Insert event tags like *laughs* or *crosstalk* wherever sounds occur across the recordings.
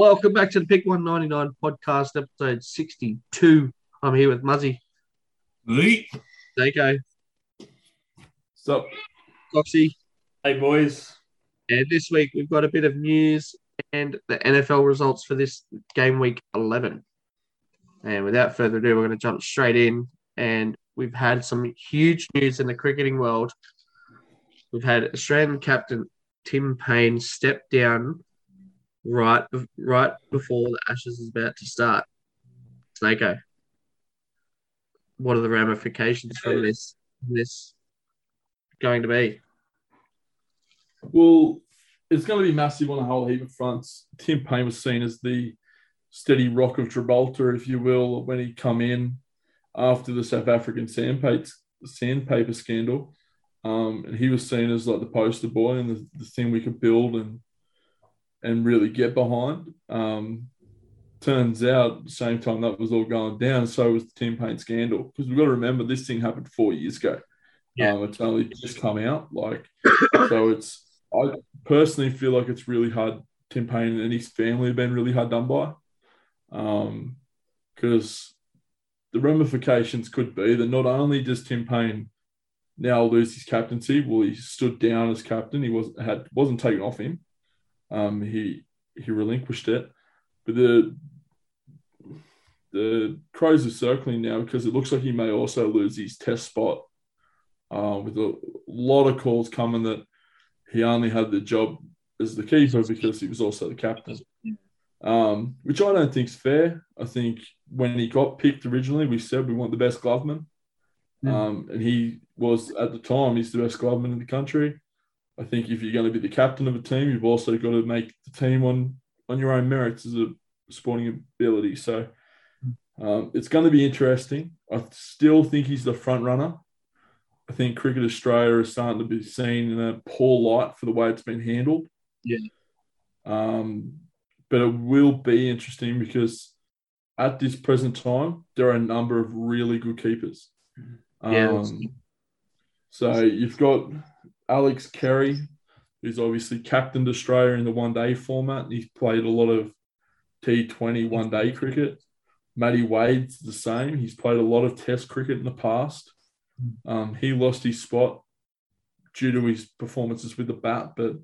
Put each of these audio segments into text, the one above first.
Welcome back to the Pick 199 podcast, episode 62. I'm here with Muzzy, Lee. Dako, Sup? Foxy, Hey, boys. and this week we've got a bit of news and the NFL results for this game week 11. And without further ado, we're going to jump straight in. And we've had some huge news in the cricketing world. We've had Australian captain Tim Paine step down right, right before the Ashes is about to start. Snako, what are the ramifications from this? This going to be? Well, it's going to be massive on a whole heap of fronts. Tim Paine was seen as the steady rock of Gibraltar, if you will, when he come in after the South African sandpaper, sandpaper scandal. Um, and he was seen as like the poster boy and the, the thing we could build and and really get behind. Um, turns out, same time that was all going down, so was the Tim Paine scandal. Because we've got to remember this thing happened four years ago. Yeah. Um, it's only just come out. Like, so it's I personally feel like it's really hard. Tim Paine and his family have been really hard done by, because the ramifications could be that not only does Tim Paine now lose his captaincy, well, he stood down as captain. He was had wasn't taken off him. Um, he he relinquished it, but the the crows are circling now because it looks like he may also lose his test spot. Uh, with a lot of calls coming that he only had the job as the keeper because he was also the captain, um, which I don't think is fair. I think when he got picked originally, we said we want the best gloveman, Mm. um, and he was at the time he's the best gloveman in the country. I think if you're going to be the captain of a team, you've also got to make the team on on your own merits as a sporting ability. So um, it's going to be interesting. I still think he's the front runner. I think Cricket Australia is starting to be seen in a poor light for the way it's been handled. Yeah. Um, but it will be interesting because at this present time, there are a number of really good keepers. Yeah, Um, so you've got Alex Carey, who's obviously captained Australia in the one day format. and He's played a lot of T20 one day cricket. Matty Wade's the same. He's played a lot of test cricket in the past. Um, he lost his spot due to his performances with the bat, but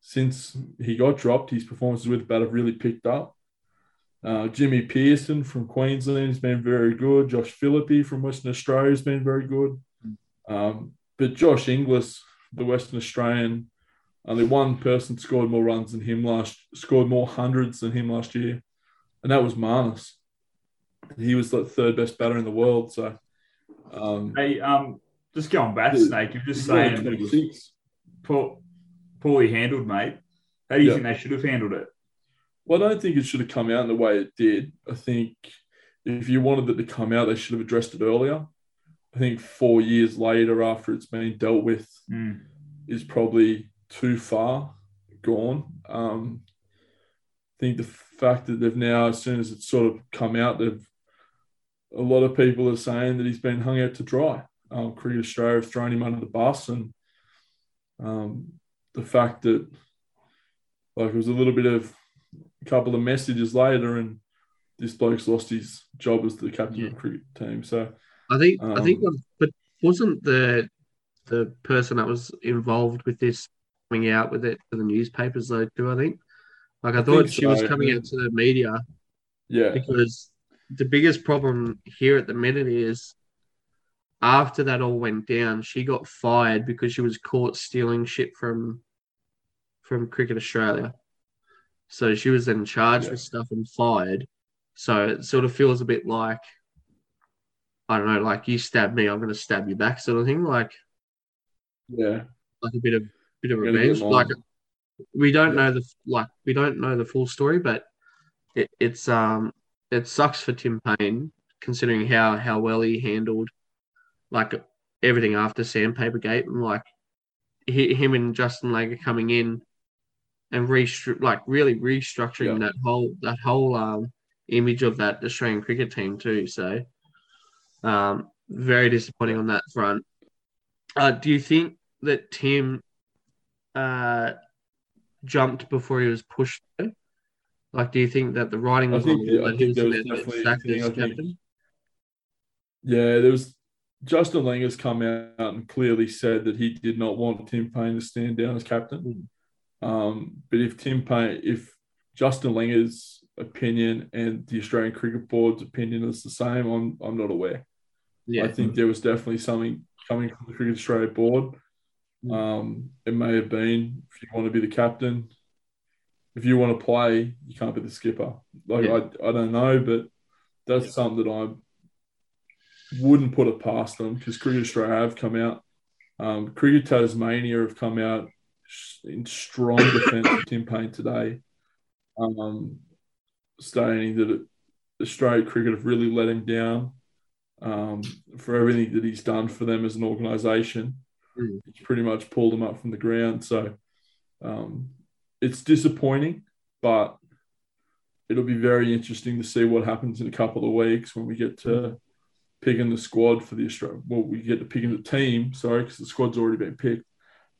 since he got dropped, his performances with the bat have really picked up. Uh, Jimmy Peirson from Queensland has been very good. Josh Philippe from Western Australia has been very good. Um, but Josh Inglis, the Western Australian, only one person scored more runs than him last, scored more hundreds than him last year, and that was Marnus. He was the third best batter in the world. So, um, Hey, um, just going back, Yeah. Snake, you're just saying it was poor, poorly handled, mate. How do you Yeah. think they should have handled it? Well, I don't think it should have come out in the way it did. I think if you wanted it to come out, they should have addressed it earlier. I think four years later, after it's been dealt with, Mm. is probably too far gone. Um, I think the fact that they've now, as soon as it's sort of come out, they've a lot of people are saying that he's been hung out to dry. Um, Cricket Australia have thrown him under the bus, and um, the fact that like it was a little bit of a couple of messages later, and this bloke's lost his job as the captain of the cricket team. So I think I think, Um, but wasn't the the person that was involved with this coming out with it to the newspapers though too? I think, like I, I thought she was coming out to the media yeah, because the biggest problem here at the minute is after that all went down, she got fired because she was caught stealing shit from from Cricket Australia. So she was then charged Yeah. with stuff and fired. So it sort of feels a bit like I don't know, like you stab me, I'm gonna stab you back, sort of thing. Like yeah, like a bit of bit of revenge. Like we don't Yeah. know the like we don't know the full story, but it, it's um it sucks for Tim Paine considering how how well he handled like everything after Sandpaper Gate and like he, him and Justin Langer coming in and restru- like really restructuring Yeah. that whole that whole um image of that Australian cricket team too. So um very disappointing on that front. Uh, do you think that Tim uh, jumped before he was pushed? though? Like, do you think that the writing I was think- on the wall I think he was there was definitely thing, as I think- captain? Yeah, there was Justin Langer's come out and clearly said that he did not want Tim Paine to stand down as captain. Um, but if Tim Paine, if Justin Langer's opinion and the Australian Cricket Board's opinion is the same, I'm I'm not aware. Yeah, I think there was definitely something coming from the Cricket Australia board. Um, it may have been if you want to be the captain, if you want to play, you can't be the skipper. Like Yeah. I, I don't know, but that's something that I wouldn't put it past them because Cricket Australia have come out. Um, Cricket Tasmania have come out in strong *coughs* defence of Tim Paine today, um, stating that Australia Cricket have really let him down um, for everything that he's done for them as an organisation. Mm. He's pretty much pulled them up from the ground. So um, it's disappointing, but it'll be very interesting to see what happens in a couple of weeks when we get to picking the squad for the Australia. Well, we get to picking the team, sorry, because the squad's already been picked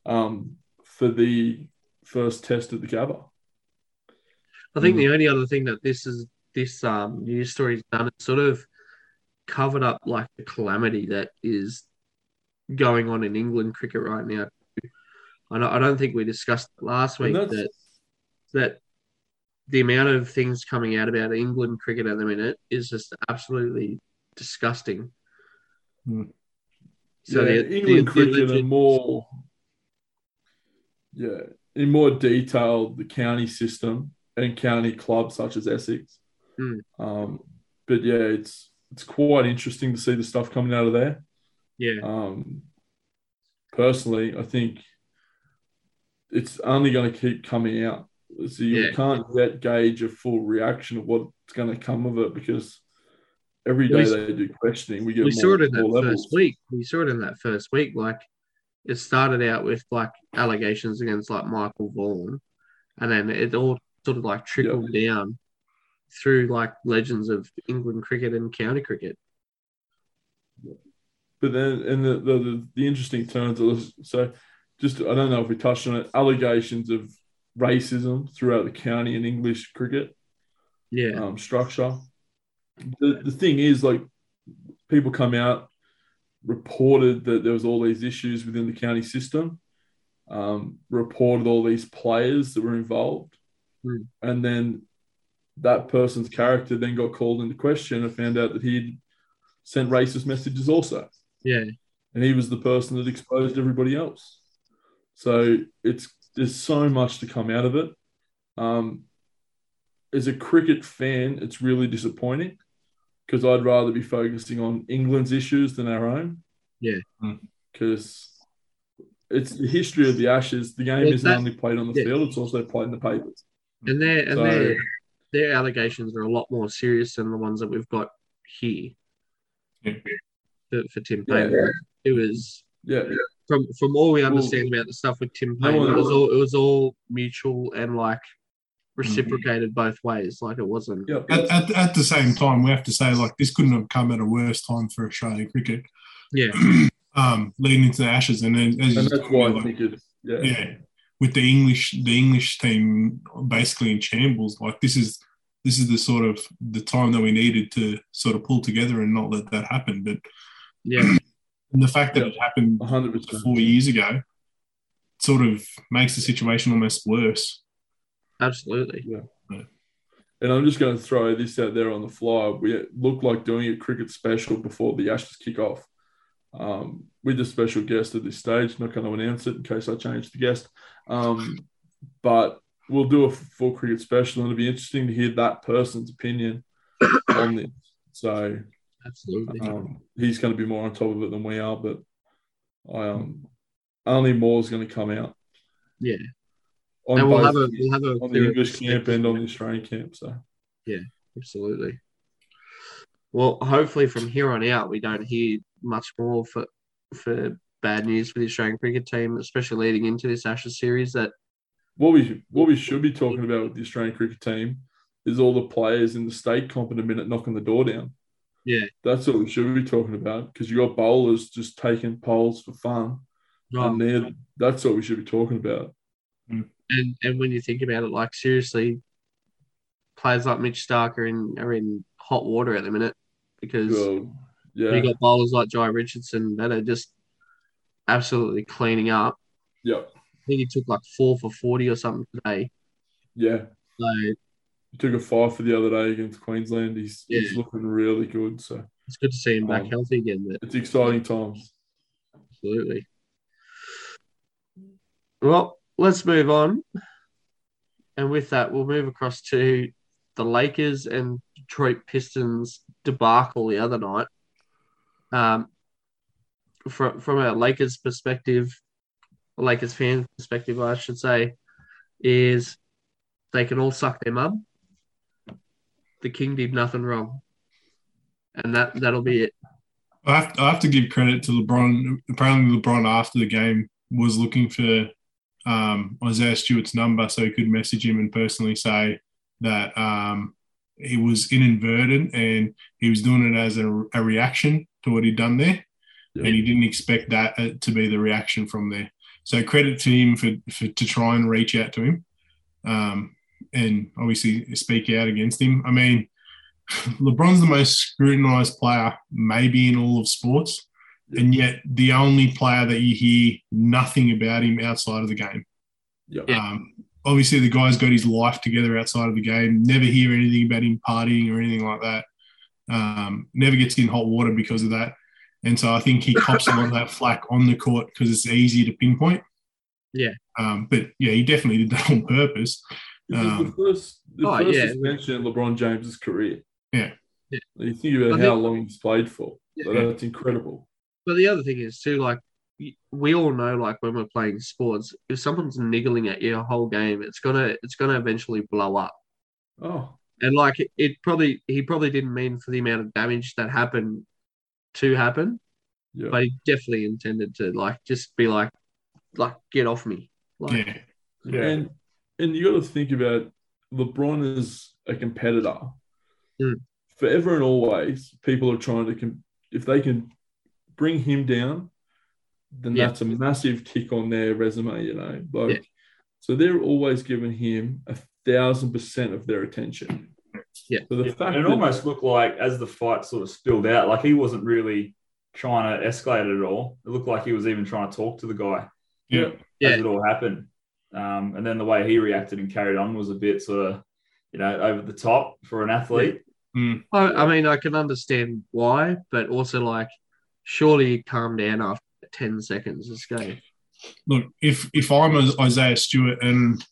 um, for the first test at the Gabba. I think Mm. the only other thing that this is this um news story's done is sort of covered up like the calamity that is going on in England cricket right now. I don't, I don't think we discussed last week that that the amount of things coming out about England cricket at the minute is just absolutely disgusting. Hmm. So yeah, the- England the- cricket are more, yeah, in more detail, the county system and county clubs such as Essex. Mm. Um, but yeah, it's it's quite interesting to see the stuff coming out of there. yeah, Um, personally, I think it's only going to keep coming out. So you Yeah. can't yet gauge a full reaction of what's going to come of it because every day We they do questioning. We get we more, saw it in that more first week. We saw it in that first week. Like it started out with like allegations against like Michael Vaughan, and then it all sort of like trickled down through like legends of England cricket and county cricket. But then, and the, the, the, the interesting turns of this, so just, I don't know if we touched on it, allegations of racism throughout the county and English cricket Yeah, um, structure. The, the thing is, like, people come out, reported that there was all these issues within the county system, um, reported all these players that were involved, Hmm. and then that person's character then got called into question and found out that he'd sent racist messages also yeah, and he was the person that exposed everybody else. So it's there's so much to come out of it. Um, as a cricket fan, it's really disappointing because I'd rather be focusing on England's issues than our own. Yeah. Mm. because it's the history of the Ashes. The game Well, isn't that- only played on the yeah. field; it's also played in the papers. and their and So- their their allegations are a lot more serious than the ones that we've got here Yeah. for, for Tim Yeah. Paine. It was Yeah, from from all we Well, understand about the stuff with Tim no Paine, one- it was all it was all mutual and like reciprocated both ways. Like it wasn't. yeah. At, at, at the same time, we have to say like this couldn't have come at a worse time for Australian cricket. Yeah. *clears throat* um, leading into the Ashes, and then as you and that's why I think it. Yeah, yeah, with the English the English team basically in shambles. Like this is this is the sort of the time that we needed to sort of pull together and not let that happen. But Yeah, *clears throat* and the fact that it happened hundred percent. four years ago sort of makes the situation almost worse. absolutely. Yeah. And I'm just going to throw this out there on the fly. We look like doing a cricket special before the Ashes kick off. Um, with a special guest at this stage, not going to announce it in case I change the guest. Um, but we'll do a full cricket special, and it'll be interesting to hear that person's opinion *coughs* on this. So Absolutely. um, he's going to be more on top of it than we are, but I um, only more is going to come out. Yeah. On, and we'll both have a we'll have a on the English camp and on the Australian camp. So yeah, Absolutely. Well, hopefully from here on out, we don't hear much more for for bad news for the Australian cricket team, especially leading into this Ashes series. That what we what we should be talking about with the Australian cricket team is all the players in the state comp in a minute knocking the door down. Yeah. That's what we should be talking about because you got bowlers just taking poles for fun, and they're, that's what we should be talking about. Hmm. and and when you think about it, like seriously, players like Mitch Starc are in are in hot water at the minute because Well, yeah, you got bowlers like Jhye Richardson that are just absolutely cleaning up. yep, I think he took like four for forty or something today. yeah. So He took a five for the other day against Queensland. He's he's looking really good. So it's good to see him back Um, healthy again. But it's exciting times. absolutely. Well, let's move on. And with that, we'll move across to the Lakers and Detroit Pistons debacle the other night. Um, from from a Lakers perspective, Lakers fan perspective, I should say, is they can all suck their mum. The king did nothing wrong, and that that'll be it. I have, I have to give credit to LeBron. Apparently, LeBron after the game was looking for um, Isaiah Stewart's number so he could message him and personally say that um, he was inadvertent and he was doing it as a, a reaction to what he'd done there, Yeah. and he didn't expect that uh, to be the reaction from there. So credit to him for, for to try and reach out to him, um, and obviously speak out against him. I mean. *laughs* LeBron's the most scrutinized player, maybe in all of sports, and yet the only player that you hear nothing about him outside of the game. Yeah. Um, obviously, the guy's got his life together outside of the game. Never hear anything about him partying or anything like that. Um, never gets in hot water because of that. And so I think he cops a lot of that flack on the court because it's easy to pinpoint. Yeah. Um, but yeah, he definitely did that on purpose. This is the Um, first, the oh, first yeah. suspension in LeBron James's career. Yeah. Yeah. You think about I how think- long he's played for. So Yeah. that's incredible. But the other thing is too, like we all know, like when we're playing sports, if someone's niggling at you a whole game, it's gonna it's gonna eventually blow up. Oh, And like it, it probably he probably didn't mean for the amount of damage that happened to happen, yeah. but he definitely intended to like just be like, like get off me. Like, yeah. Yeah. And and you got to think about LeBron is a competitor. Mm. Forever and always, people are trying to com- if they can bring him down, then Yeah. that's a massive tick on their resume. You know, like Yeah. so they're always giving him a thousand percent of their attention. Yeah. So the Yeah, fact and it that almost looked like as the fight sort of spilled out, like he wasn't really trying to escalate it at all. It looked like he was even trying to talk to the guy Yeah. Yeah. as it all happened. Um, and then the way he reacted and carried on was a bit sort of, you know, over the top for an athlete. Mm. I, I mean, I can understand why, but also like, surely you calm down after ten seconds. This game. look, if if I'm Isaiah Stewart and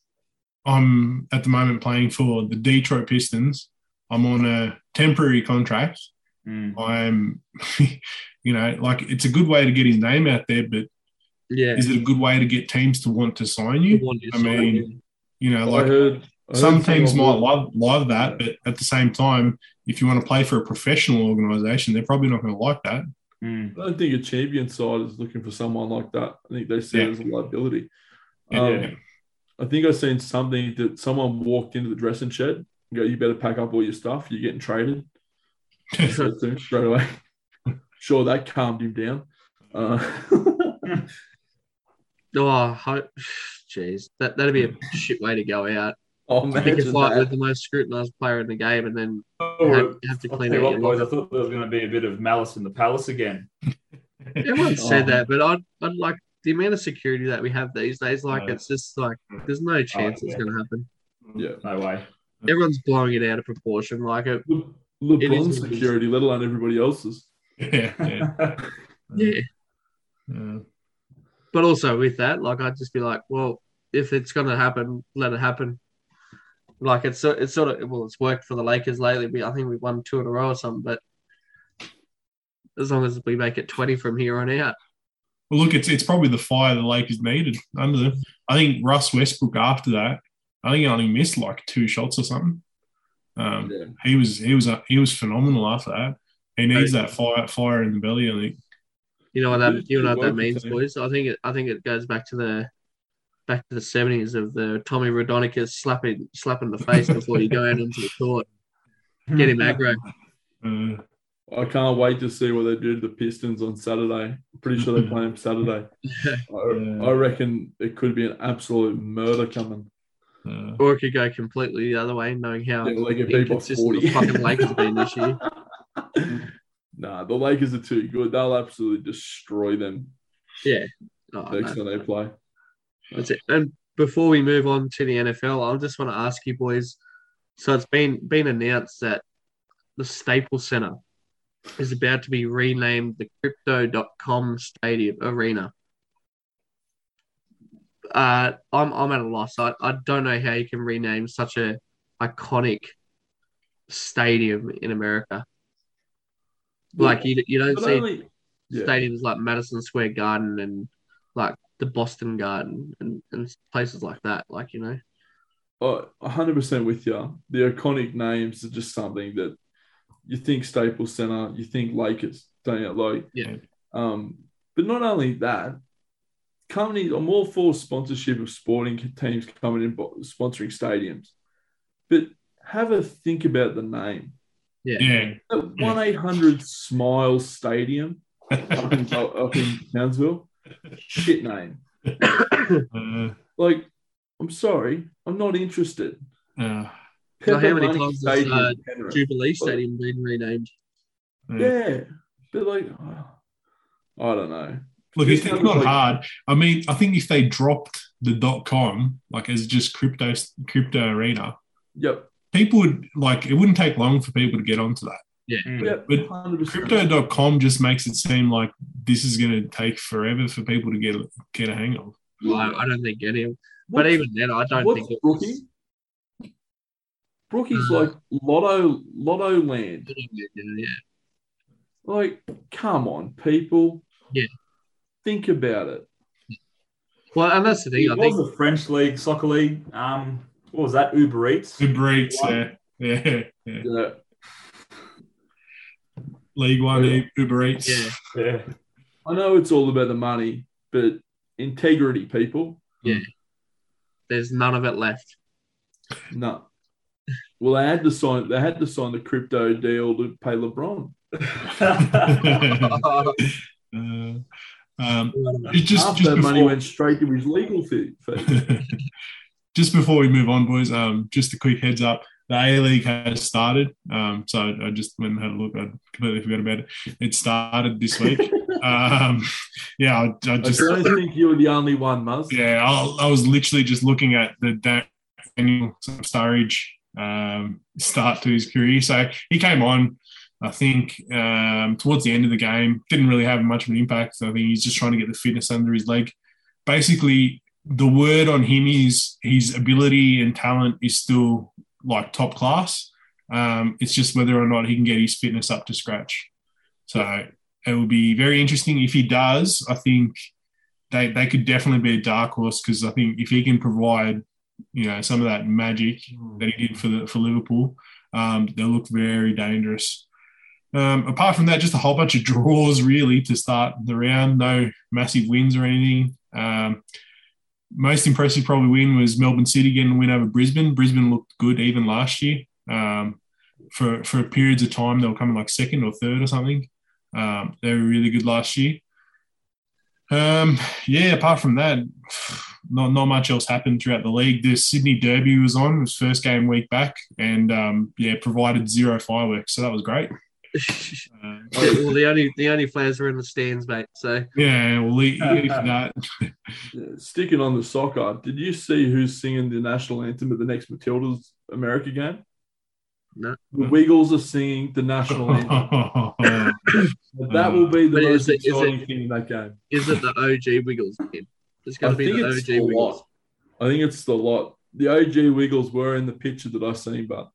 I'm at the moment playing for the Detroit Pistons, I'm on a temporary contract. Mm. I'm, *laughs* you know, like it's a good way to get his name out there, but Yeah. is it a good way to get teams to want to sign you? I mean, you know, I like heard I some teams might someone- love love that, but at the same time, if you want to play for a professional organization, they're probably not going to like that. Mm. I don't think a champion side is looking for someone like that. I think they see Yeah. it as a liability. Yeah. I think I've seen something that someone walked into the dressing shed and go, You better pack up all your stuff. You're getting traded. *laughs* Said to straight away. *laughs* Sure, that calmed him down. Uh, *laughs* Oh, ho- jeez, that that'd be a shit way to go out. I'll Pick a imagine fight with the most scrutinized player in the game, and then Oh, have, have to I'll clean tell out you your what, boys. I thought there was going to be a bit of malice in the palace again. Everyone said Oh. that, but I'd, I'd like the amount of security that we have these days. Like, No. it's just like there's no chance it's yeah. going to happen. Mm. Yeah. No way. Everyone's blowing it out of proportion. Like, it, Le- LeBron's is it is. security, let alone everybody else's. *laughs* Yeah, yeah. *laughs* yeah. yeah. But also with that, like, I'd just be like, well, if it's going to happen, let it happen. Like, it's it's sort of well, it's worked for the Lakers lately. We, I think we've won two in a row or something. But as long as we make it twenty from here on out, Well, look, it's it's probably the fire the Lakers needed under them. I think Russ Westbrook after that, I think he only missed like two shots or something. Um, Yeah. he was he was he was phenomenal after that. He needs that fire fire in the belly. I think. You know what that you know what that means, boys. I think it I think it goes back to the back to the seventies of the Tommy Rodonicus slapping slapping the face before you go out into the court. Get him *laughs* aggro. Uh, I can't wait to see what they do to the Pistons on Saturday. I'm pretty sure they *laughs* play them Saturday. I, Yeah. I reckon it could be an absolute murder coming. Uh, Or it could go completely the other way, knowing how Yeah, like inconsistent the fucking Lakers have been this year. *laughs* nah, the Lakers are too good. They'll absolutely destroy them Oh, next no. time they play. That's it. And before we move on to the NFL, I just want to ask you boys. So it's been been announced that the Staples Center is about to be renamed the Crypto.com Stadium Arena. Uh, I'm I'm at a loss. I, I don't know how you can rename such a iconic stadium in America. Like you, you don't But see only, yeah. stadiums like Madison Square Garden and like the Boston Garden and, and places like that. Like, you know, Oh, 100% with you. The iconic names are just something that you think Staples Center, you think Lakers, don't you? Like, Yeah. Um, but not only that, companies, I'm all for sponsorship of sporting teams coming in sponsoring stadiums, but have a think about the name. yeah. That 1 800 Smile Stadium up in, up in Townsville, shit name. *coughs* Uh, Like, I'm sorry, I'm not interested. uh, So how many Money times has, uh, in Penrith. Jubilee Stadium been renamed. uh, Yeah, but like, I don't know. Look, it's, it's not like- hard. I mean, I think if they dropped the dot com, like as just crypto crypto arena, Yep, people would like it wouldn't take long for people to get onto that. yep, But hundred percent. Crypto.com just makes it seem like this is going to take forever for people to get get a hang of. I, I don't think any of But even then, I don't what's think it Brookie? Brookie's Uh, like lotto, Lottoland. Yeah, Like, come on, people. Yeah. Think about it. Well, and that's the thing. I It was think the French league, soccer league. Um, what was that? Uber Eats. Uber Eats, yeah, yeah, *laughs* yeah. Yeah. League One, Yeah. Uber Eats. Yeah. Yeah. I know it's all about the money, but integrity, people. Yeah. There's none of it left. No. Well, they had to sign. They had to sign the crypto deal to pay LeBron. *laughs* Uh, um, just, Half just that money went straight to his legal fee. fee. *laughs* just before we move on, boys, um, just a quick heads up. The A League has started. Um, so I just went and had a look. I completely forgot about it. It started this week. *laughs* um, yeah, I, I I don't think you were the only one, Muzz. yeah, I, I was literally just looking at the Daniel Sturridge um, start to his career. So he came on, I think, um, towards the end of the game. Didn't really have much of an impact. I think he's just trying to get the fitness under his leg. Basically, the word on him is his ability and talent is still like top class. Um, it's just whether or not he can get his fitness up to scratch. So it will be very interesting if he does. I think they they could definitely be a dark horse because I think if he can provide, you know, some of that magic that he did for the for Liverpool, um, they'll look very dangerous. Um, apart from that, just a whole bunch of *laughs* draws really to start the round. No massive wins or anything. Um, most impressive probably win was Melbourne City getting a win over Brisbane. Brisbane looked good even last year. Um, for for periods of time, they were coming like second or third or something. Um, they were really good last year. Um, yeah, apart from that, *sighs* not not much else happened throughout the league. The Sydney Derby was on, it was first game week back, and um, yeah, provided zero fireworks, so that was great. *laughs* Uh, well, the only the only flares were in the stands, mate. So yeah, well, e- *laughs* even that, Yeah, Sticking on the soccer, did you see who's singing the national anthem at the next Matildas America game? No. The Wiggles are singing the national *laughs* anthem. that will be the But most is it- is exciting thing in that game. is it the OG Wiggles? Again? Going to be think the it's OG the Wiggles. lot. I think it's the lot. The OG Wiggles were in the picture that I've seen, but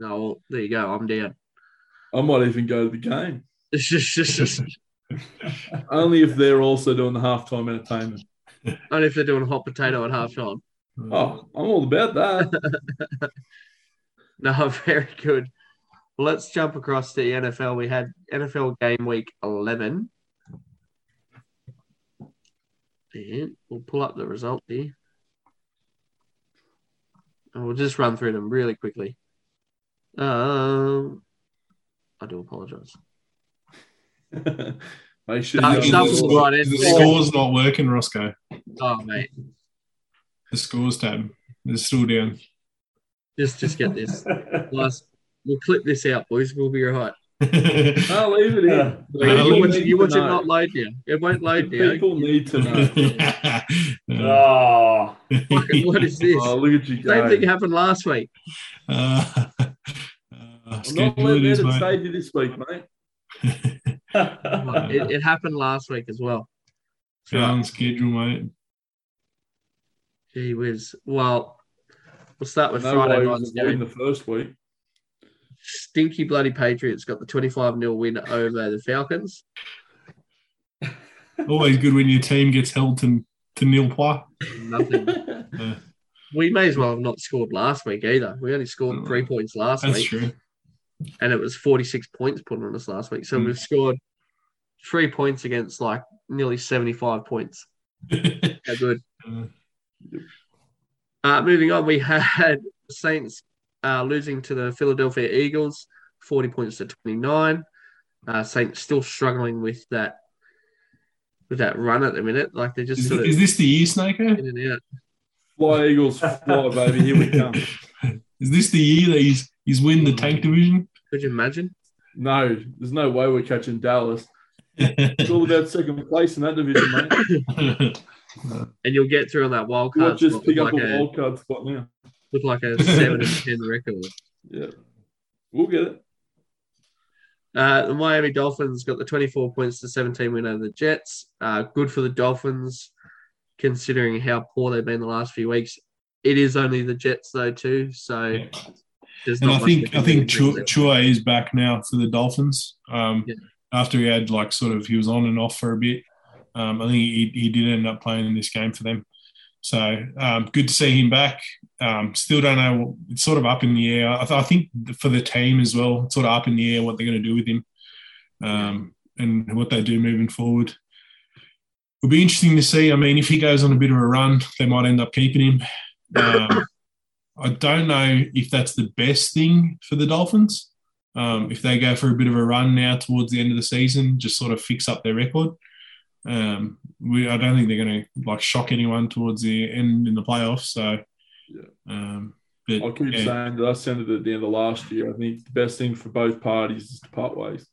No, well, there you go. I'm down. I might even go to the game. It's just, just, just Only if they're also doing the halftime entertainment. only if they're doing a hot potato at halftime. Oh, I'm all about that. *laughs* No, very good. Let's jump across to the NFL. We had NFL game week 11. And we'll pull up the result here. And we'll just run through them really quickly. Um, I do apologize. *laughs* Make sure No, you it's don't not lose. right. the score's not working, Roscoe. Oh, mate. The scores tab. They're still down. Just just get this. Last, we'll clip this out, boys. We'll be right. No, leave it in. Wait, you we watch, you to it not load now. It won't load now. People need to know. *laughs* oh, Fucking, what is this? *laughs* Oh, look at you Same thing happened last week. Uh, *laughs* uh, I'm not letting it mate. stay here this week, mate. It, it happened last week as well. So, Down schedule, mate. gee whiz. Well, we'll start with No Friday he night's was avoiding the first week. Stinky bloody Patriots got the 25 0 win over the Falcons. *laughs* Always good when your team gets held to, to nil point. Nothing. Uh, we may as well have not scored last week either. We only scored three points last that's week, true. and it was 46 points put on us last week. So Mm. we've scored three points against like nearly 75 points. *laughs* How good. Uh, Uh, moving on, we had Saints uh, losing to the Philadelphia Eagles, 40 points to 29. Uh, Saints still struggling with that with that run at the minute. Like they're just is, sort of is this the year, Snaker? in and out. Fly Eagles, fly, baby. Here we come. *laughs* Is this the year that he's he's win the tank division? Could you imagine? No, there's no way we're catching Dallas. It's all about second place in that division, mate. *laughs* And you'll get through on that wild We'll card just spot pick with up like, a a, wild card spot now. With like a 7 and 10 record. Yeah, we'll get it. Uh, the Miami Dolphins got the 24 points to 17 win over the Jets. Uh, good for the Dolphins, considering how poor they've been the last few weeks. It is only the Jets though too, so Yeah. there's And not I much think I think do. Tua, Tua is back now for the Dolphins. Um, Yeah. After he had like sort of he was on and off for a bit. Um, I think he, he did end up playing in this game for them. So um, good to see him back. Um, still don't know. It's sort of up in the air. I, th- I think for the team as well, it's sort of up in the air what they're going to do with him um, and what they do moving forward. It'll be interesting to see. I mean, if he goes on a bit of a run, they might end up keeping him. Um, I don't know if that's the best thing for the Dolphins. Um, if they go for a bit of a run now towards the end of the season, just sort of fix up their record. Um, we, I don't think they're going to like shock anyone towards the end in the playoffs. So, Yeah. um, but I'll keep yeah, saying that I sent it at the end of last year. I think the best thing for both parties is to part ways.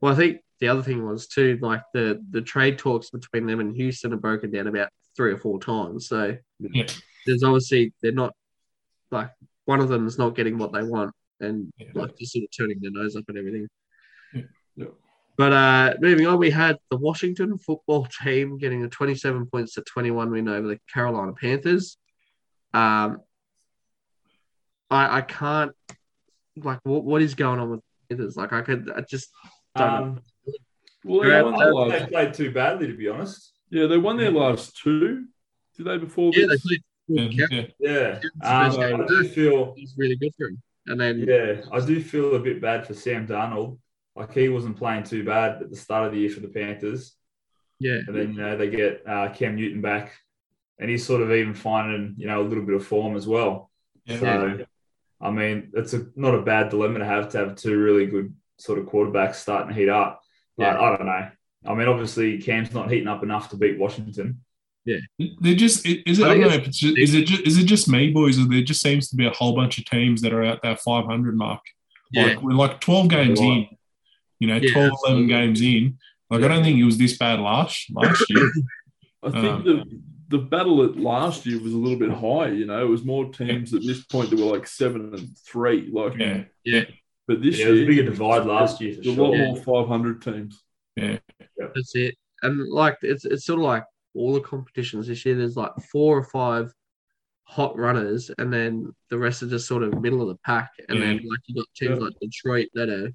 Well, I think the other thing was too, like the the trade talks between them and Houston are broken down about three or four times. So Yeah. there's obviously they're not like one of them is not getting what they want, and Yeah. like just sort of turning their nose up and everything. Yeah. Yeah. But uh, moving on, we had the Washington football *laughs* team getting a 27 points to 21 win over the Carolina Panthers. Um, I I can't like what what is going on with the Panthers? Like I could I just don't know. um, Well, they Yeah, won their last, they played too badly, to be honest. yeah, they won their last two. Did they before Yeah, they this? played. yeah, Yeah, yeah. Yeah, It's the um, I do feel. It's really good for him. And then Yeah, I do feel a bit bad for Sam Darnold. Like he wasn't playing too bad at the start of the year for the Panthers, yeah, and then you know they get uh, Cam Newton back, and he's sort of even finding you know a little bit of form as well. Yeah. So, I mean, it's a not a bad dilemma to have to have two really good sort of quarterbacks starting to heat up. But Yeah. I don't know. I mean, obviously Cam's not heating up enough to beat Washington. Yeah, They're just is it. I, I don't know. If it's just, is it just, is it just me boys or there just seems to be a whole bunch of teams that are at that 500 mark yeah. like we're like 12 games Right. in you know Yeah, 12 11 games in like I don't think it was this bad last last year *laughs* I think Um, the the battle at last year was a little bit high. You know, it was more teams at this point that were like seven and three. Like, yeah yeah. but this Yeah, it was a year bigger divide last year for there's a lot. Yeah. more 500 teams. Yeah. yeah, That's it. And like it's it's sort of like all the competitions this year. There's like four or five hot runners, and then the rest are just sort of middle of the pack. And then like you got teams Yeah. like Detroit that are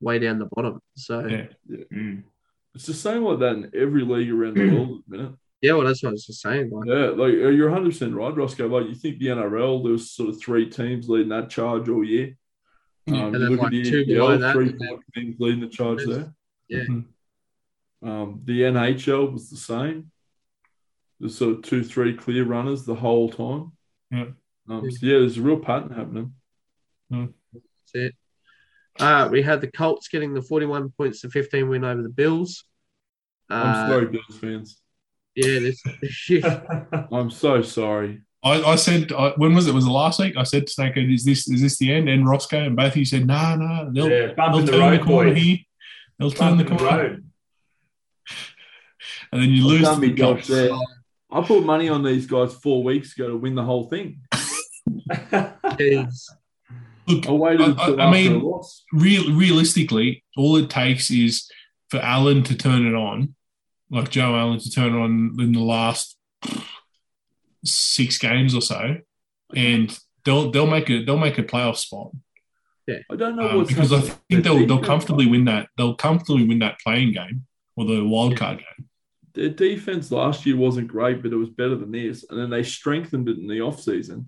way down the bottom. So yeah, yeah Mm. It's the same like that in every league around the *clears throat* world at the minute. Well that's what I was just saying. Like Yeah, like uh, you're 100 percent right, Roscoe. Like you think the NRL, there was sort of three teams leading that charge all year. Yeah. Um, And you then, like, at the two below that, three four teams leading the charge there. Yeah. Mhm. Um, the NHL was the same. There's sort of two, three clear runners the whole time. Yeah. Um, so yeah, there's a real pattern happening. that's it. Uh, we had the Colts getting the 41 points to 15 win over the Bills. I'm Uh, sorry, Bills fans. Yeah, this, shit. *laughs* I'm so sorry. I, I said I, when was it? Was it last week? I said to Snake, "Is this is this the end?" And Roscoe and both of you said, "No, no, they'll, Yeah, they'll the turn the corner boys. here. They'll turn Bump the the corner." road. *laughs* And then you lose Done the Josh. There. I put money on these guys four weeks ago to win the whole thing. *laughs* Look, I I- I mean- real, realistically, all it takes is for Allen to turn it on, like Joe Allen to turn on in the last six games or so, and they'll they'll make a they'll make a playoff spot Yeah, I don't know um, what's because I happened. think they'll they'll comfortably win that they'll comfortably win that playing game or the wild card game. Their defense last year wasn't great, but it was better than this. And then they strengthened it in the offseason.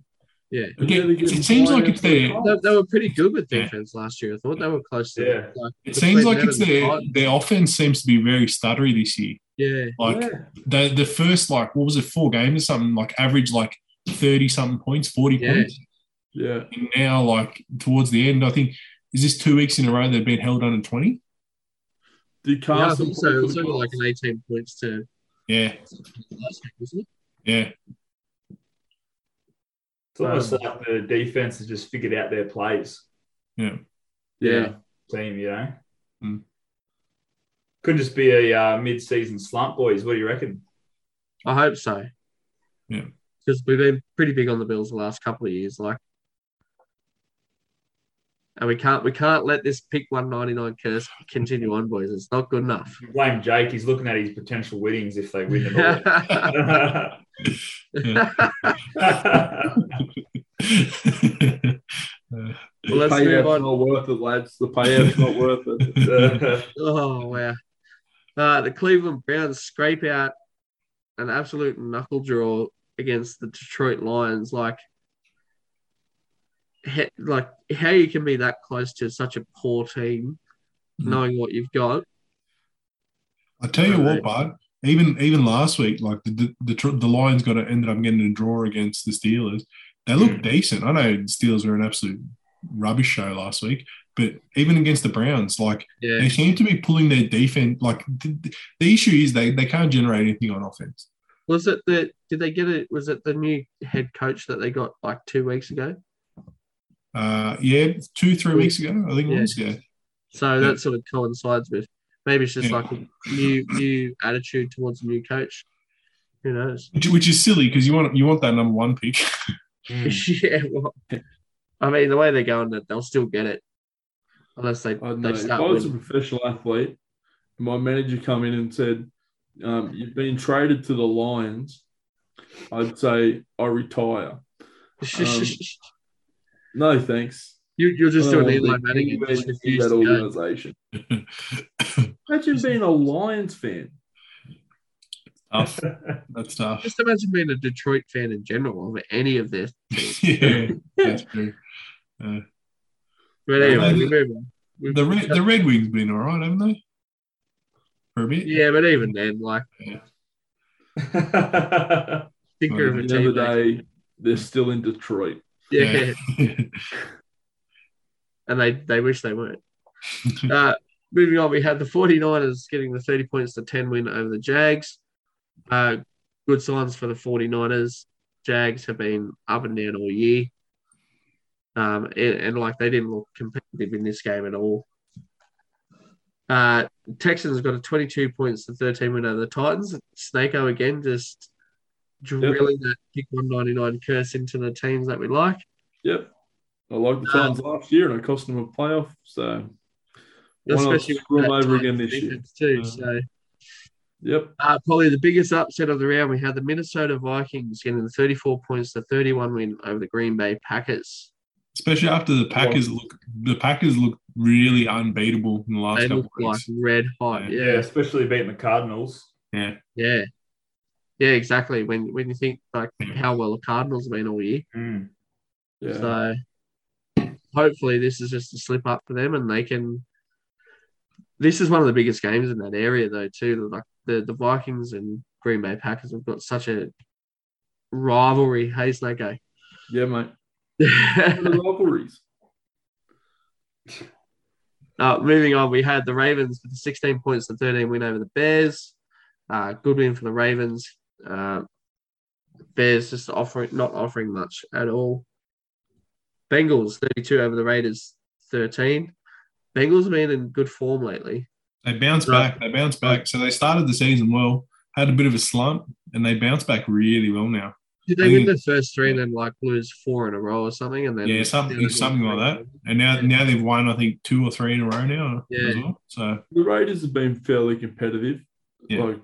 Yeah. Again, it seems like it's for the their- They, they were pretty good with Yeah. defense last year. I thought they were close to Yeah. like, It seems like it's and the their their offense seems to be very stuttery this year. Yeah. Like Yeah. the the first like what was it four games or something like average like thirty something points, forty Yeah. points. Yeah. And now, like towards the end, I think is this two weeks in a row they've been held under twenty? Did Yeah, I Carson think play so. It was the like an 18 points to Yeah, last week, wasn't it? yeah, It's almost Um, like the defense has just figured out their plays. yeah. Yeah. Team, you know. Hmm. Could just be a uh, mid-season slump, boys. What do you reckon? I hope so. Yeah. Because we've been pretty big on the Bills the last couple of years, like, and we can't we can't let this pick 199 curse continue on, boys. It's not good enough. Blame Jake. He's looking at his potential winnings if they win the ball. Well, let's the move on. not worth it, lads. The payout's not worth it. *laughs* Oh wow! Uh, the Cleveland Browns scrape out an absolute knuckle draw against the Detroit Lions. Like, he, like how you can be that close to such a poor team, Mhm. knowing what you've got. I tell you what, bud. Even even last week, like the the, the, the Lions got to, ended up getting a draw against the Steelers. They looked decent. I know the Steelers were an absolute rubbish show last week, but even against the Browns, like Yeah, they seem to be pulling their defense. Like the, the issue is they they can't generate anything on offense. was it the? Did they get it? Was it the new head coach that they got like two weeks ago? Uh, yeah, two three weeks ago, I think it Yeah. was. Yeah, So Yeah. that sort of coincides with maybe it's just Yeah. like a new new attitude towards a new coach. Who knows? which, which is silly because you want you want that number one pick. *laughs* *laughs* yeah, well, I mean, the way they're going, that they'll still get it unless they I they know. If I was a professional athlete, and my manager come in and said, um, "You've been traded to the Lions," I'd say I retire. Um, *laughs* No, thanks. you, you'll just I do don't an want Eli Manning and just refuse that organization. *laughs* Imagine being a Lions fan. tough. That's tough. Just imagine being a Detroit fan in general of any of this. *laughs* yeah, that's true. But anyway, Yeah, we move on. The Red, the Red Wings been all right, haven't they? For a bit. yeah, but even then, like, thinker of a the end team. the day, they're still in Detroit. Yeah, Yeah. *laughs* and they, they wish they weren't. Uh, moving on, we had the 49ers getting the 30 points to 10 win over the Jags. Uh, good signs for the 49ers. Jags have been up and down all year. Um, and, and like they didn't look competitive in this game at all. Uh, Texans got a 22 points to 13 win over the Titans. Snakeo again just drilling that kick 199 curse into the teams that we like. Yep. I like the Titans last year, and it cost them a playoff. So Especially screw them over again this year? Too, Uh, so Yep. Uh, probably the biggest upset of the round, we had the Minnesota Vikings getting the 34 points to 31 win over the Green Bay Packers. Especially after the Packers look, the Packers look really unbeatable in the last They couple look of like weeks. red hot. yeah, Yeah, especially beating the Cardinals. Yeah, yeah, yeah, exactly. When when you think like how well the Cardinals have been all year, Mm. Yeah. so hopefully this is just a slip up for them, and they can. This is one of the biggest games in that area, though. Too like the the Vikings and Green Bay Packers have got such a rivalry. Hey, Snake. yeah, mate. The *laughs* rivalries. Uh, moving on, we had the Ravens with the 16 points and 13 win over the Bears. Uh, good win for the Ravens. Uh, Bears just offering not offering much at all. Bengals 32 over the Raiders 13. Bengals have been in good form lately. They bounced Right. back. They bounced back. So they started the season well, had a bit of a slump, and they bounced back really well now. Did I they win think- the first three and then like lose four in a row or something? And then Yeah, something something like that. And now now they've won, I think, two or three in a row now Yeah. as well. So The Raiders have been fairly competitive. Yeah. Like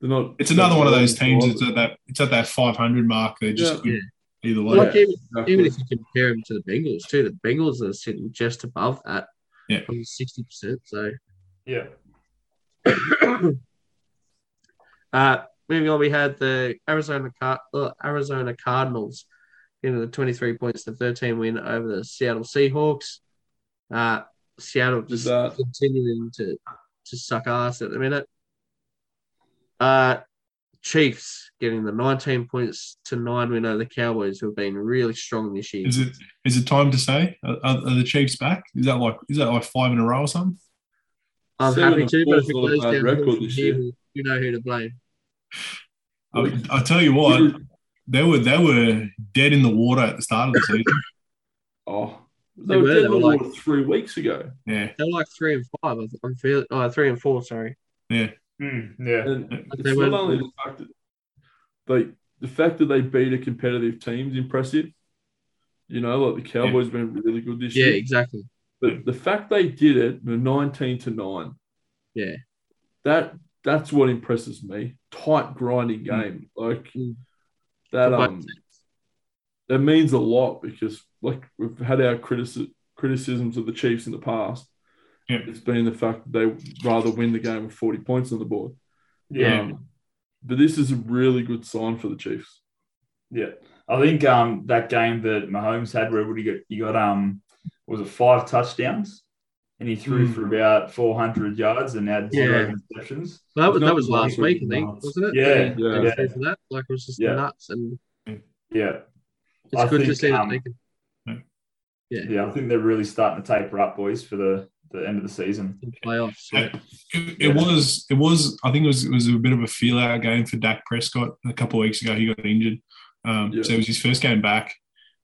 they're not. it's another one of those teams that's at that it's at that 500 mark. They're just Yeah. good either way. Like even, Exactly. even if you compare them to the Bengals too, the Bengals are sitting just above that. Yeah. sixty percent. So Yeah. *coughs* uh moving on, we had the Arizona Car- uh, Arizona Cardinals getting the twenty three points to thirteen win over the Seattle Seahawks. Uh Seattle just that. continuing to to suck ass at the minute. Uh Chiefs getting the 19 points to nine win over the Cowboys, who have been really strong this year. Is it is it time to say? Are, are the Chiefs back? Is that like is that like five in a row or something? I'm Seven happy to, but if it goes down record this year. you know who to blame. I, I tell you what, they were they were dead in the water at the start of the season. Oh, They they were were, dead they in the were like- water three weeks ago. Yeah, They're like three and five. I'm feeling, oh, three and four. Sorry. yeah. Mm, yeah. And But it's they not only the fact that like the fact that they beat a competitive team is impressive. You know, like the Cowboys have been really good this Yeah, year. Yeah, exactly. But the fact they did it with 19 to 9, Yeah. that that's what impresses me. Tight grinding game. Like Mm. that um that means a lot because like we've had our critici- criticisms of the Chiefs in the past. Yeah. It's been the fact that they rather win the game with 40 points on the board. Yeah. Um, but this is a really good sign for the Chiefs. Yeah, I think um that game that Mahomes had, where he get? You got um, was it five touchdowns, and he threw Mm. for about four hundred yards and had zero Yeah. interceptions. Well, that was, that was last week, I think, wasn't it? Yeah, They- they yeah. for that. Like it was just Yeah. nuts, and Yeah, it's I good to think, see that um, they can. Yeah, yeah, I think they're really starting to taper up, boys, for the the end of the season. in playoffs. Yeah. It, it was it was I think it was it was a bit of a feel out game for Dak Prescott a couple of weeks ago. He got injured, um, Yeah. so it was his first game back,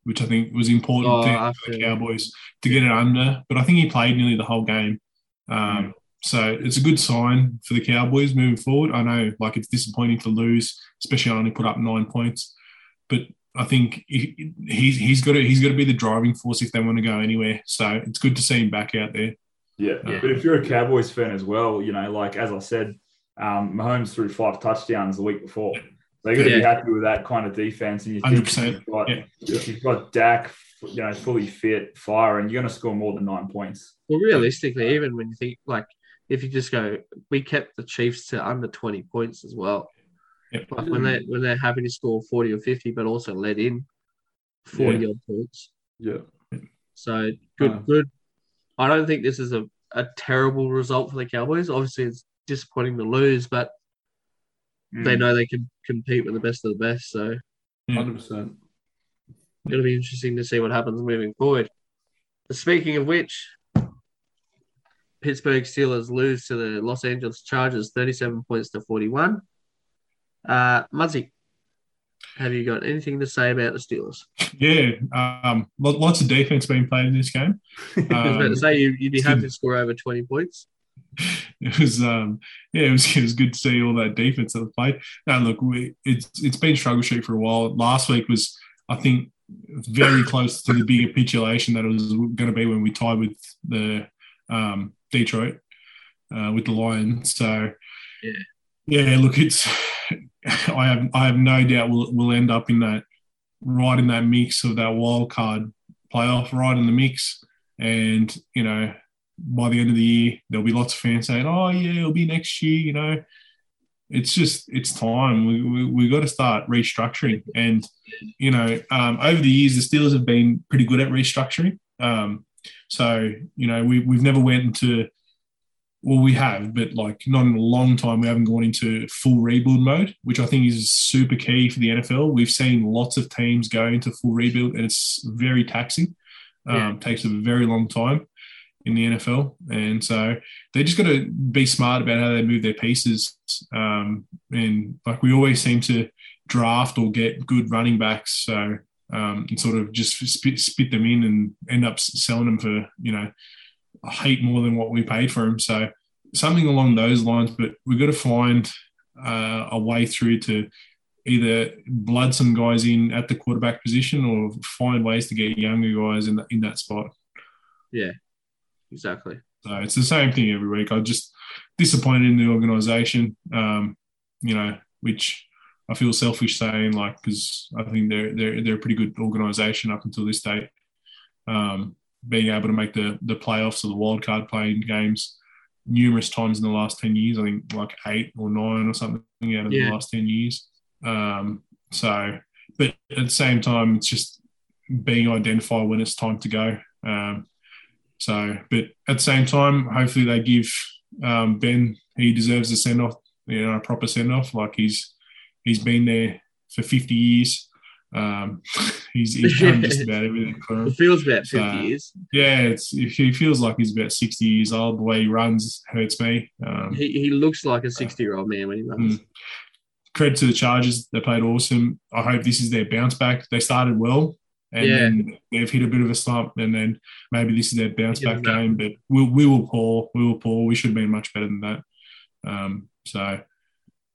which I think was important Oh, to after- the Cowboys to get it under. But I think he played nearly the whole game, um, so it's a good sign for the Cowboys moving forward. I know like it's disappointing to lose, especially I only put up nine points, but I think he, he's he's got to he's got to be the driving force if they want to go anywhere. So it's good to see him back out there. Yeah. Yeah. But if you're a Cowboys fan as well, you know, like as I said, um, Mahomes threw five touchdowns the week before. They're going to be happy with that kind of defense. And you think 100%, you've got, yeah. if you've got Dak, you know, fully fit, firing, you're going to score more than nine points. Well, realistically, even when you think like if you just go, we kept the Chiefs to under twenty points as well. Yep. Like when they when they're happy to score forty or fifty, but also let in forty odd points. Yeah. So good, Uh. good. I don't think this is a, a terrible result for the Cowboys. Obviously, it's disappointing to lose, but Mm. they know they can compete with the best of the best. So 100%. it'll be interesting to see what happens moving forward. Speaking of which, Pittsburgh Steelers lose to the Los Angeles Chargers 37 points to 41. Uh, Muzzy, have you got anything to say about the Steelers? Yeah, um, lots of defense being played in this game. *laughs* I was about to Um, say you, you'd be happy to score over 20 points. It was um yeah it was it was good to see all that defense that was played. Now look, we, it's it's been struggle street for a while. Last week was I think very close to the big capitulation that it was going to be when we tied with the um, Detroit uh, with the Lions. So Yeah. yeah, look, it's I have I have no doubt we'll we'll end up in that right in that mix of that wild card playoff, right in the mix, and you know by the end of the year, there'll be lots of fans saying, "Oh yeah, it'll be next year." You know, it's just it's time. We we, we got to start restructuring, and you know, um, over the years, the Steelers have been pretty good at restructuring. Um, so you know, we we've never went into well, we have, but like not in a long time. We haven't gone into full rebuild mode, which I think is super key for the NFL. We've seen lots of teams go into full rebuild, and it's very taxing. Um, Yeah. Takes a very long time in the NFL, and so they just got to be smart about how they move their pieces. Um, and like we always seem to draft or get good running backs. So um, and sort of just spit, spit them in and end up selling them for you know a more than what we paid for them. So something along those lines. But we've got to find uh, a way through to either blood some guys in at the quarterback position or find ways to get younger guys in, the, in that spot. Yeah, exactly. So it's the same thing every week. I'm just disappointed in the organisation, um, you know, which I feel selfish saying, like, because I think they're, they're, they're a pretty good organisation up until this date. Um, being able to make the, the playoffs or the wild card playing games numerous times in the last 10 years, I think like eight or nine or something out of yeah. the last 10 years. Um, so, but at the same time, it's just being identified when it's time to go. Um, so, but at the same time, hopefully they give um, Ben he deserves a send off, you know, a proper send off. Like he's he's been there for 50 years. Um, *laughs* he's, he's done just about *laughs* everything for him. It feels about 50 so, years. Yeah, it's he feels like he's about 60 years old. The way he runs hurts me. Um, he, he looks like a 60 year old man when he runs. Mm, credit to the Chargers. They played awesome. I hope this is their bounce back. They started well and yeah. then they've hit a bit of a slump and then maybe this is their bounce back game. But we, we will pour. We will pour. We should have been much better than that. Um, so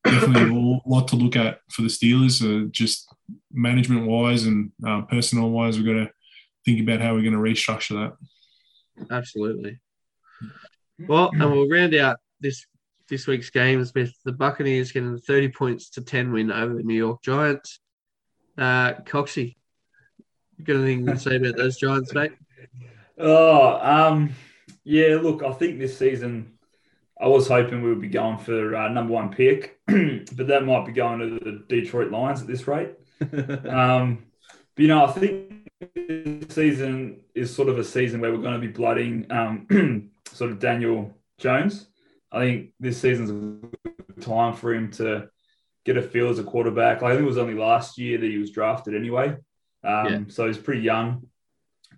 definitely a lot to look at for the Steelers, uh, just management wise and uh, personnel wise. We've got to think about how we're going to restructure that. Absolutely. Well, and we'll round out this this week's games with the Buccaneers getting 30 points to 10 win over the New York Giants. Uh, Coxie, you got anything to say about those Giants, mate? Oh, um, yeah. Look, I think this season I was hoping we would be going for uh, number one pick, *clears throat* but that might be going to the Detroit Lions at this rate. *laughs* um, but you know, I think this season is sort of a season where we're going to be blooding um, *clears throat* sort of Daniel Jones. I think this season's a time for him to get a feel as a quarterback. I think it was only last year that he was drafted anyway. Um, yeah. So he's pretty young,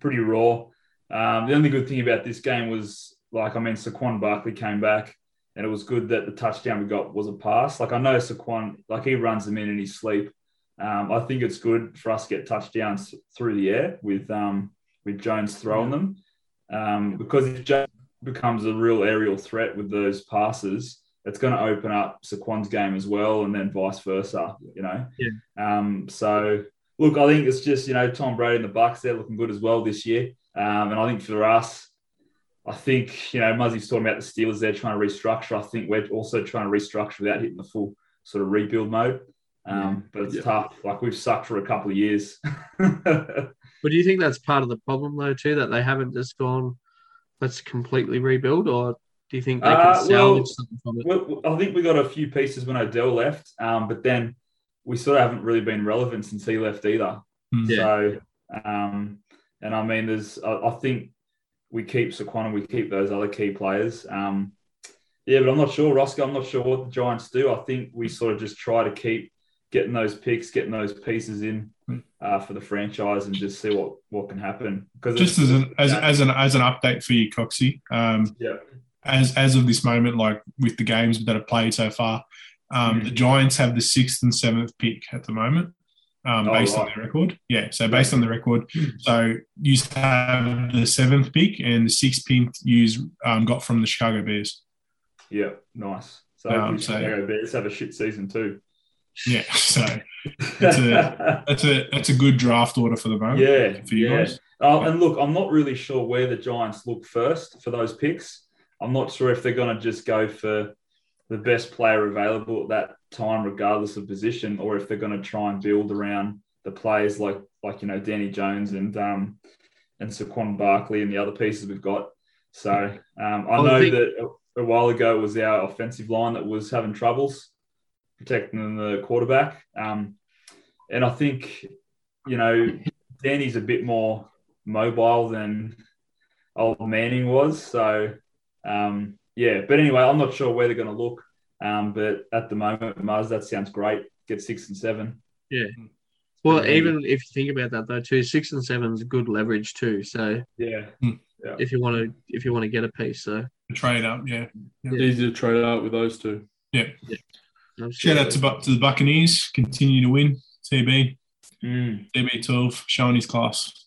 pretty raw. Um, the only good thing about this game was, like, I mean, Saquon Barkley came back, and it was good that the touchdown we got was a pass. Like, I know Saquon, like, he runs them in in his sleep. Um, I think it's good for us to get touchdowns through the air with um, with Jones throwing them, um, because if Jones becomes a real aerial threat with those passes, it's going to open up Saquon's game as well, and then vice versa. You know. Yeah. Um, so look, I think it's just you know Tom Brady and the Bucs they're looking good as well this year, um, and I think for us, I think you know Muzzy's talking about the Steelers. They're trying to restructure. I think we're also trying to restructure without hitting the full sort of rebuild mode. Um. But it's tough. Like we've sucked for a couple of years. *laughs* but do you think that's part of the problem though too that they haven't just gone, let's completely rebuild, or do you think they can uh, salvage well, something from it? Well, I think we got a few pieces when Odell left, um, but then we sort of haven't really been relevant since he left either. Hmm. Yeah. So, um, and I mean, there's, I, I, think we keep Saquon and we keep those other key players. Um, yeah, but I'm not sure, Roscoe. I'm not sure what the Giants do. I think we sort of just try to keep getting those picks, getting those pieces in hmm. uh, for the franchise, and just see what what can happen. Because just as an as, as an as an update for you, Coxie. Um, yeah. As as of this moment, like with the games that have played so far, um, mm. The Giants have the sixth and seventh pick at the moment, um, oh, based right. on their record. Yeah, so based on the record, hmm. so you have the seventh pick and the sixth pick you um, got from the Chicago Bears. Yeah, nice. So, um, so Chicago Bears have a shit season too. Yeah, *laughs* so that's a *laughs* that's a that's a good draft order for the moment. Yeah, for you yeah. guys. Oh, and look, I'm not really sure where the Giants look first for those picks. I'm not sure if they're going to just go for the best player available at that time, regardless of position, or if they're going to try and build around the players like like you know Danny Jones and um, and Saquon Barkley and the other pieces we've got. So um, I know think- that a, a, while ago it was our offensive line that was having troubles protecting the quarterback, um, and I think you know Danny's a bit more mobile than old Manning was. So um, yeah, but anyway, I'm not sure where they're going to look. Um, but at the moment, Mars, that sounds great. Get six and seven. Yeah. Well, even if you think about that though, too, six and seven is good leverage too. So yeah, hmm. yeah. if you want to, if you want to get a piece, so trade up, yeah, yeah. easy to trade out with those two. Yeah, yeah, Shout out to, to the Buccaneers. Continue to win. TB. Mm. TB12 showing his class.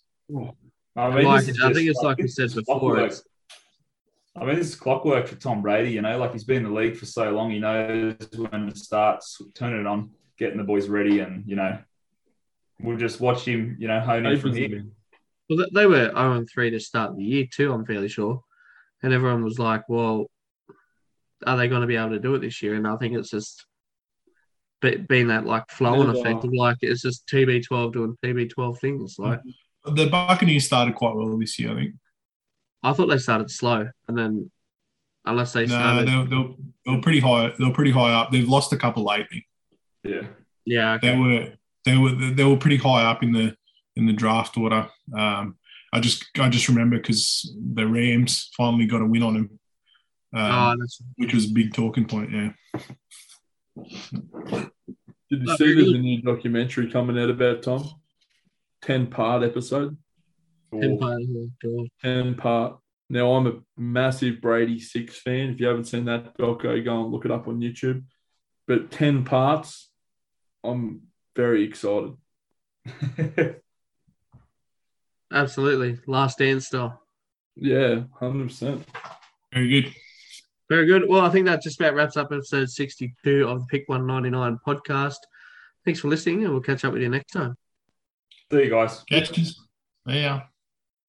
I Like, I think it's like we said before. clockwork. It's, I mean, this is clockwork for Tom Brady. You know, like he's been in the league for so long, he knows when it starts, turning it on, getting the boys ready, and you know, we'll just watch him. You know, hone in from Papers have here. well, they- they were 0 3 to start the year, too, I'm fairly sure. And everyone was like, well, are they going to be able to do it this year? And I think it's just be, being that like flow on Never. effect of like it's just TB12 doing TB12 things. Like, The Buccaneers started quite well this year, I think. I thought they started slow, and then unless they No, started, they, were- they, were, they were pretty high. They were pretty high up. They've lost a couple lately. Yeah, yeah, okay. They were they were they were pretty high up in the in the draft order. Um, I just I just remember because the Rams finally got a win on them, um, oh, that's, which was a big talking point. Yeah, Did you see very there's a new documentary coming out about Tom? 10 part episode. Empire, oh, God. 10 part. Now, I'm a massive Brady Six fan. If you haven't seen that doco, go and look it up on YouTube. But 10 parts, I'm very excited. *laughs* absolutely last dance style. Yeah, 100%. very good. Very good. Well, I think that just about wraps up episode 62 of the Pick 199 podcast. Thanks for listening, and we'll catch up with you next time. See you guys. Catches. Yeah.